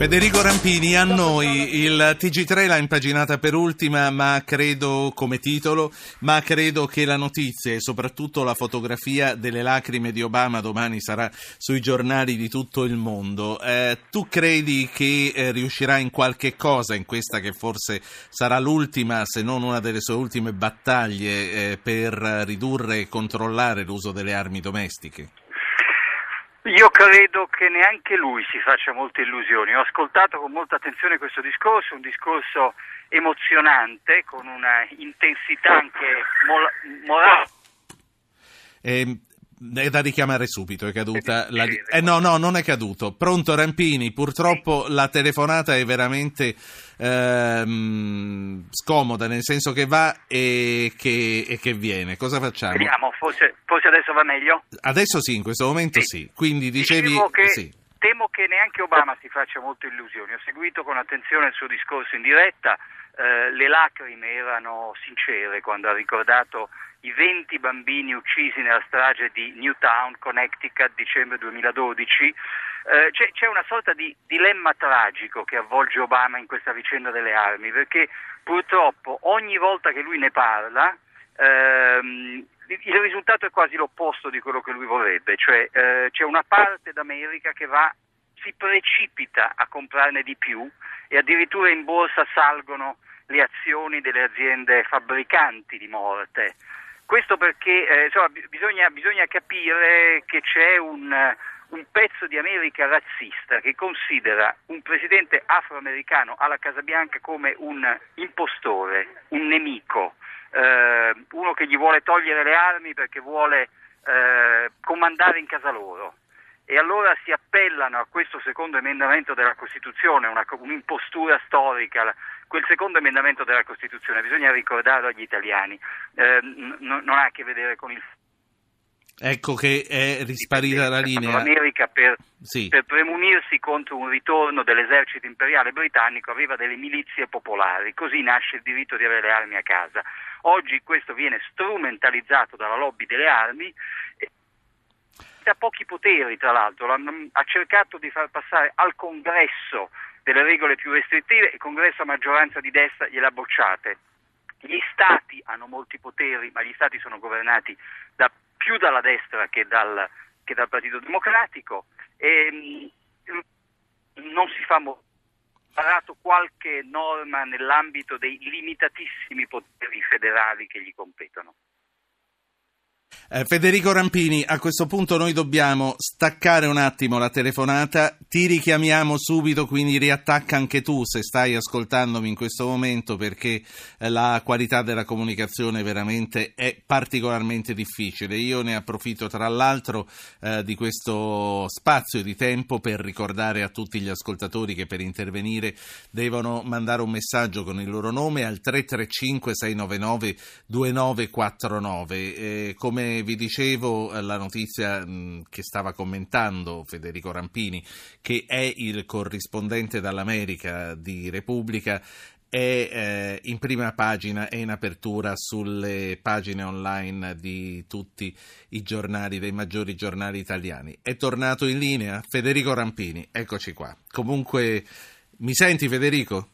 Federico Rampini, a noi il TG3 l'ha impaginata per ultima, ma credo come titolo, ma credo che la notizia e soprattutto la fotografia delle lacrime di Obama domani sarà sui giornali di tutto il mondo. Eh, tu credi che eh, riuscirà in qualche cosa in questa che forse sarà l'ultima, se non una delle sue ultime battaglie eh, per ridurre e controllare l'uso delle armi domestiche? Io credo che neanche lui si faccia molte illusioni. Ho ascoltato con molta attenzione questo discorso, un discorso emozionante, con una intensità anche morale. Eh, è da richiamare subito, è caduta la... Eh no, no, non è caduto. Pronto Rampini, purtroppo la telefonata è veramente ehm, scomoda, nel senso che va e che, e che viene. Cosa facciamo? Vediamo, forse, forse, adesso va meglio? Adesso sì, in questo momento sì. sì. Quindi dicevi... Che... Sì. Temo che neanche Obama si faccia molte illusioni. Ho seguito con attenzione il suo discorso in diretta. Eh, le lacrime erano sincere quando ha ricordato i 20 bambini uccisi nella strage di Newtown, Connecticut, dicembre 2012. Eh, c'è, c'è, una sorta di dilemma tragico che avvolge Obama in questa vicenda delle armi, perché purtroppo ogni volta che lui ne parla ehm, il risultato è quasi l'opposto di quello che lui vorrebbe, cioè eh, c'è una parte d'America che va, si precipita a comprarne di più e addirittura in borsa salgono le azioni delle aziende fabbricanti di morte. Questo perché eh, insomma, bisogna, bisogna, capire che c'è un, un, pezzo di America razzista che considera un presidente afroamericano alla Casa Bianca come un impostore, un nemico, eh, uno che gli vuole togliere le armi perché vuole eh, comandare in casa loro e allora si appellano a questo secondo emendamento della Costituzione, una, un'impostura storica, quel secondo emendamento della Costituzione, bisogna ricordarlo agli italiani, eh, n- non ha a che vedere con il Ecco che è risparita la linea. L'America per, sì. per, premunirsi contro un ritorno dell'esercito imperiale britannico aveva delle milizie popolari, così nasce il diritto di avere le armi a casa. Oggi questo viene strumentalizzato dalla lobby delle armi ha pochi poteri, tra l'altro, ha cercato di far passare al congresso delle regole più restrittive, il congresso a maggioranza di destra gliele ha bocciate. Gli stati hanno molti poteri, ma gli stati sono governati da, più dalla destra che dal, che dal Partito Democratico e mm, non si fa molto parato qualche norma nell'ambito dei limitatissimi poteri federali che gli competono. Eh, Federico Rampini, a questo punto noi dobbiamo staccare un attimo la telefonata, ti richiamiamo subito, quindi riattacca anche tu se stai ascoltandomi in questo momento perché eh, la qualità della comunicazione veramente è particolarmente difficile. Io ne approfitto tra l'altro eh, di questo spazio di tempo per ricordare a tutti gli ascoltatori che per intervenire devono mandare un messaggio con il loro nome al 335 699 2949. Eh, come vi dicevo, eh, la notizia che stava commentando Federico Rampini, che è il corrispondente dall'America di Repubblica, è eh, in prima pagina e in apertura sulle pagine online di tutti i giornali, dei maggiori giornali italiani. È tornato in linea Federico Rampini, eccoci qua. Comunque, mi senti Federico?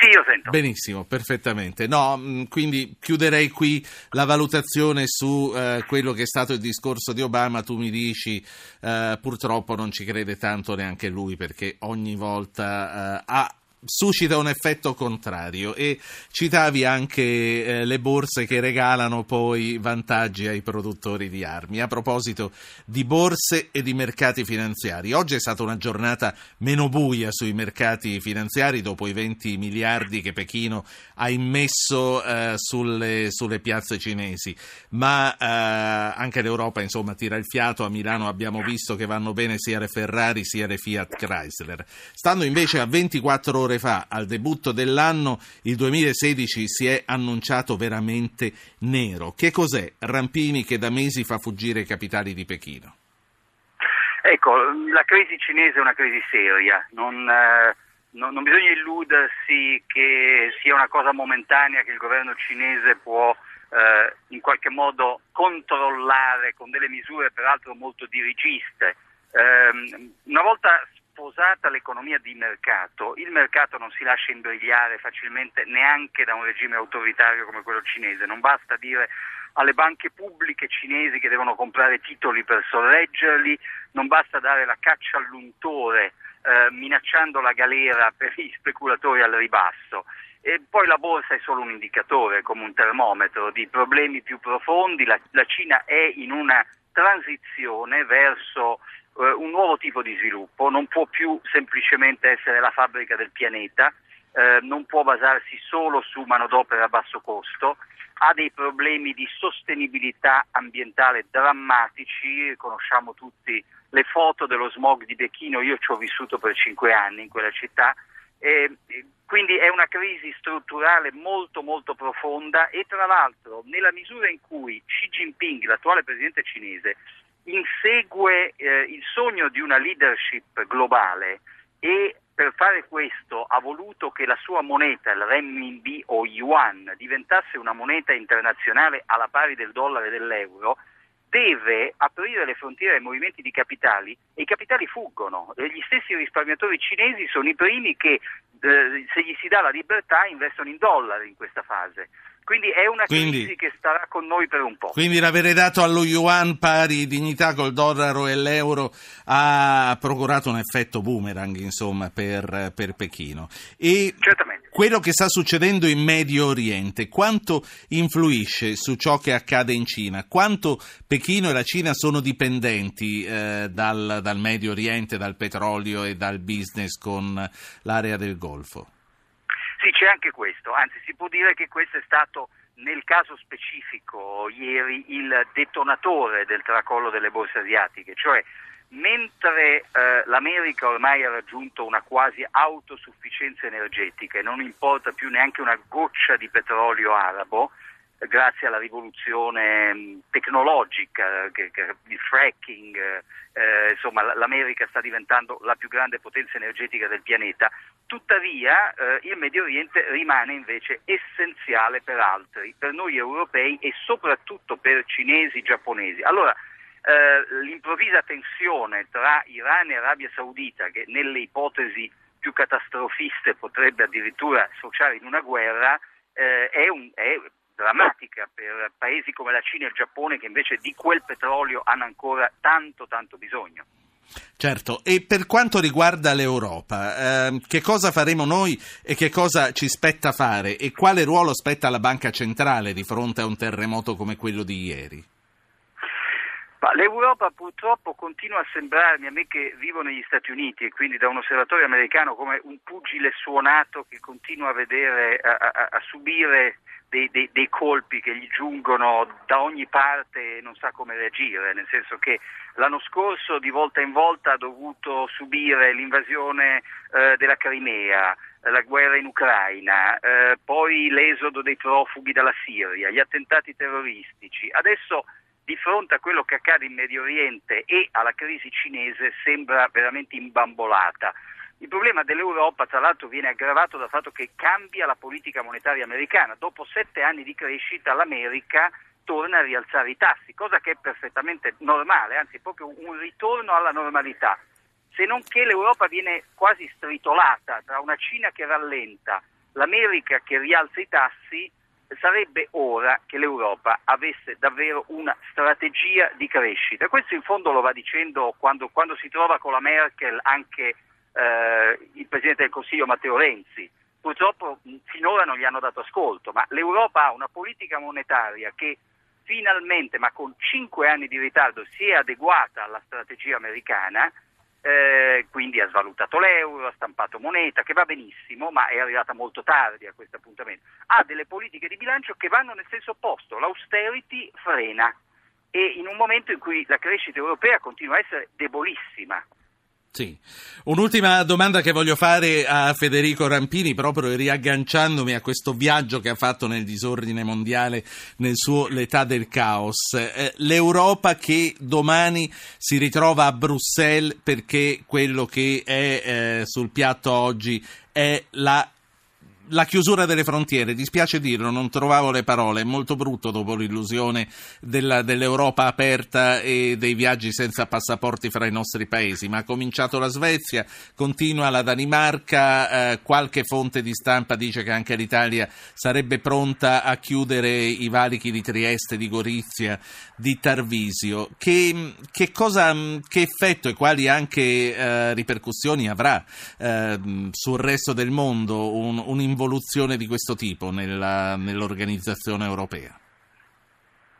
Sì, io sento. Benissimo, perfettamente. No, mm, quindi chiuderei qui la valutazione su eh, quello che è stato il discorso di Obama. Tu mi dici, eh, purtroppo non ci crede tanto neanche lui perché ogni volta eh, ha suscita un effetto contrario e citavi anche eh, le borse che regalano poi vantaggi ai produttori di armi. A proposito di borse e di mercati finanziari, oggi è stata una giornata meno buia sui mercati finanziari dopo i 20 miliardi che Pechino ha immesso eh, sulle, sulle, piazze cinesi, ma eh, anche l'Europa insomma tira il fiato, a Milano abbiamo visto che vanno bene sia le Ferrari sia le Fiat Chrysler. Stando invece a 24 ore fa, al debutto dell'anno, il 2016 si è annunciato veramente nero. Che cos'è Rampini che da mesi fa fuggire i capitali di Pechino? Ecco, la crisi cinese è una crisi seria, non, eh, non, non bisogna illudersi che sia una cosa momentanea che il governo cinese può eh, in qualche modo controllare con delle misure peraltro molto dirigiste. Eh, una volta sposata l'economia di mercato, il mercato non si lascia imbrigliare facilmente neanche da un regime autoritario come quello cinese. Non basta dire alle banche pubbliche cinesi che devono comprare titoli per sorreggerli, non basta dare la caccia all'untore eh, minacciando la galera per gli speculatori al ribasso. E poi la borsa è solo un indicatore, come un termometro di problemi più profondi. La, la Cina è in una transizione verso eh, un nuovo tipo di sviluppo, non può più semplicemente essere la fabbrica del pianeta, eh, non può basarsi solo su manodopera a basso costo, ha dei problemi di sostenibilità ambientale drammatici, conosciamo tutti le foto dello smog di Pechino, io ci ho vissuto per cinque anni in quella città, e quindi è una crisi strutturale molto molto profonda e tra l'altro nella misura in cui Xi Jinping, l'attuale presidente cinese, insegue eh, il sogno di una leadership globale e per fare questo ha voluto che la sua moneta, il renminbi o yuan, diventasse una moneta internazionale alla pari del dollaro e dell'euro, deve aprire le frontiere ai movimenti di capitali e i capitali fuggono. Gli stessi risparmiatori cinesi sono i primi che, eh, se gli si dà la libertà, investono in dollari in questa fase. Quindi è una quindi, crisi che starà con noi per un po'. Quindi l'avere dato allo yuan pari dignità col dollaro e l'euro ha procurato un effetto boomerang, insomma, per, per Pechino. E Certamente. quello che sta succedendo in Medio Oriente, quanto influisce su ciò che accade in Cina? Quanto Pechino e la Cina sono dipendenti eh, dal, dal Medio Oriente, dal petrolio e dal business con l'area del Golfo? Sì, c'è anche questo, anzi si può dire che questo è stato nel caso specifico ieri il detonatore del tracollo delle borse asiatiche, cioè mentre eh, l'America ormai ha raggiunto una quasi autosufficienza energetica e non importa più neanche una goccia di petrolio arabo, grazie alla rivoluzione mm, tecnologica, il fracking, eh, insomma l'America sta diventando la più grande potenza energetica del pianeta, tuttavia eh, il Medio Oriente rimane invece essenziale per altri, per noi europei e soprattutto per cinesi e giapponesi. Allora, eh, l'improvvisa tensione tra Iran e Arabia Saudita, che nelle ipotesi più catastrofiste potrebbe addirittura sfociare in una guerra, eh, è, un, è drammatica per paesi come la Cina e il Giappone che invece di quel petrolio hanno ancora tanto tanto bisogno. Certo, e per quanto riguarda l'Europa, eh, che cosa faremo noi e che cosa ci spetta fare e quale ruolo spetta alla Banca Centrale di fronte a un terremoto come quello di ieri? Ma L'Europa purtroppo continua a sembrarmi, a me che vivo negli Stati Uniti e quindi da un osservatore americano, come un pugile suonato che continua a, vedere, a, a, a subire dei, dei, dei, colpi che gli giungono da ogni parte e non sa come reagire, nel senso che l'anno scorso di volta in volta ha dovuto subire l'invasione eh, della Crimea, la guerra in Ucraina, eh, poi l'esodo dei profughi dalla Siria, gli attentati terroristici. Adesso di fronte a quello che accade in Medio Oriente e alla crisi cinese sembra veramente imbambolata. Il problema dell'Europa, tra l'altro, viene aggravato dal fatto che cambia la politica monetaria americana. Dopo sette anni di crescita l'America torna a rialzare i tassi, cosa che è perfettamente normale, anzi proprio un ritorno alla normalità. Se non che l'Europa viene quasi stritolata tra una Cina che rallenta, l'America che rialza i tassi, sarebbe ora che l'Europa avesse davvero una strategia di crescita. Questo in fondo lo va dicendo quando, quando si trova con la Merkel anche eh, il Presidente del Consiglio Matteo Renzi. Purtroppo finora non gli hanno dato ascolto, ma l'Europa ha una politica monetaria che finalmente, ma con cinque anni di ritardo, si è adeguata alla strategia americana, eh, quindi ha svalutato l'euro, ha stampato moneta, che va benissimo, ma è arrivata molto tardi a questo appuntamento. Ha delle politiche di bilancio che vanno nel senso opposto, l'austerity frena e in un momento in cui la crescita europea continua a essere debolissima, sì. Un'ultima domanda che voglio fare a Federico Rampini, proprio riagganciandomi a questo viaggio che ha fatto nel disordine mondiale nel suo L'età del caos. Eh, L'Europa che domani si ritrova a Bruxelles perché quello che è eh, sul piatto oggi è la la chiusura delle frontiere, dispiace dirlo, non trovavo le parole, è molto brutto dopo l'illusione della, dell'Europa aperta e dei viaggi senza passaporti fra i nostri paesi, ma ha cominciato la Svezia, continua la Danimarca, eh, qualche fonte di stampa dice che anche l'Italia sarebbe pronta a chiudere i valichi di Trieste, di Gorizia, di Tarvisio. Che, che, cosa, che effetto e quali anche eh, ripercussioni avrà eh, sul resto del mondo un, un un'involuzione di questo tipo nella, nell'organizzazione europea?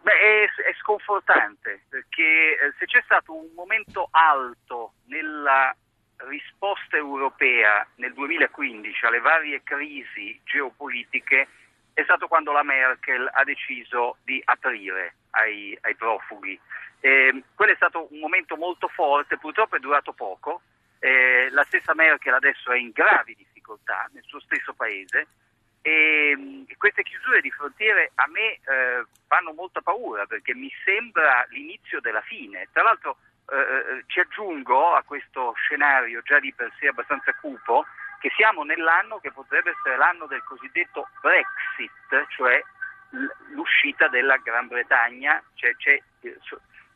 Beh, è, è sconfortante perché eh, se c'è stato un momento alto nella risposta europea nel 2015 alle varie crisi geopolitiche è stato quando la Merkel ha deciso di aprire ai, ai profughi. Eh, quello è stato un momento molto forte, purtroppo è durato poco. Eh, la stessa Merkel adesso è in gravi difficoltà nel suo stesso paese e, mm, queste chiusure di frontiere a me eh, fanno molta paura perché mi sembra l'inizio della fine. Tra l'altro eh, eh, ci aggiungo a questo scenario già di per sé abbastanza cupo che siamo nell'anno che potrebbe essere l'anno del cosiddetto Brexit, cioè l'uscita della Gran Bretagna, cioè, cioè,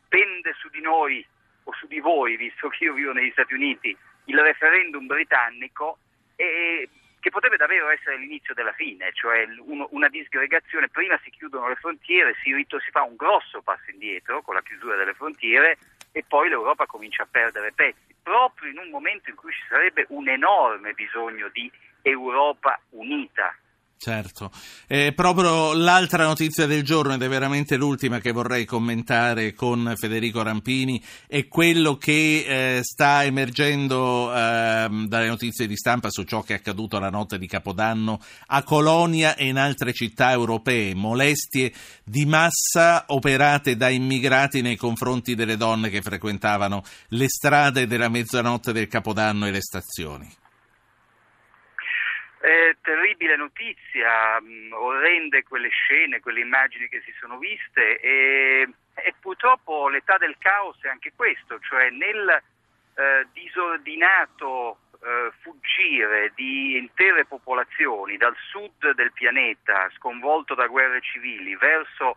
pende su di noi o su di voi, visto che io vivo negli Stati Uniti, il referendum britannico e che potrebbe davvero essere l'inizio della fine, cioè una disgregazione, prima si chiudono le frontiere, si, si, fa un grosso passo indietro con la chiusura delle frontiere e poi l'Europa comincia a perdere pezzi, proprio in un momento in cui ci sarebbe un enorme bisogno di Europa unita, Certo, eh, proprio l'altra notizia del giorno, ed è veramente l'ultima che vorrei commentare con Federico Rampini, è quello che eh, sta emergendo eh, dalle notizie di stampa su ciò che è accaduto la notte di Capodanno a Colonia e in altre città europee, molestie di massa operate da immigrati nei confronti delle donne che frequentavano le strade della mezzanotte del Capodanno e le stazioni. Eh, terribile notizia, mh, mm, orrende quelle scene, quelle immagini che si sono viste e, e purtroppo l'età del caos è anche questo, cioè nel eh, disordinato eh, fuggire di intere popolazioni dal sud del pianeta sconvolto da guerre civili verso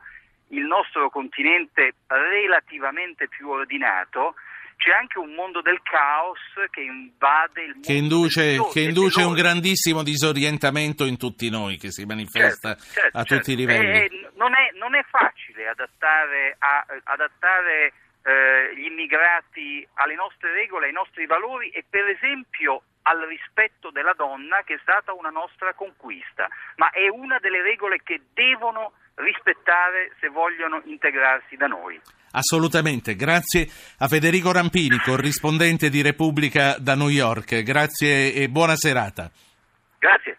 il nostro continente relativamente più ordinato, c'è anche un mondo del caos che invade il mondo. Che induce, che induce un grandissimo disorientamento in tutti noi, che si manifesta certo, certo, a tutti certo. i livelli. E, non, è, non, è, facile adattare, a, adattare eh, gli immigrati alle nostre regole, ai nostri valori e per esempio al rispetto della donna che è stata una nostra conquista, ma è una delle regole che devono rispettare se vogliono integrarsi da noi. Assolutamente, grazie a Federico Rampini, corrispondente di Repubblica da New York. Grazie e buona serata. Grazie.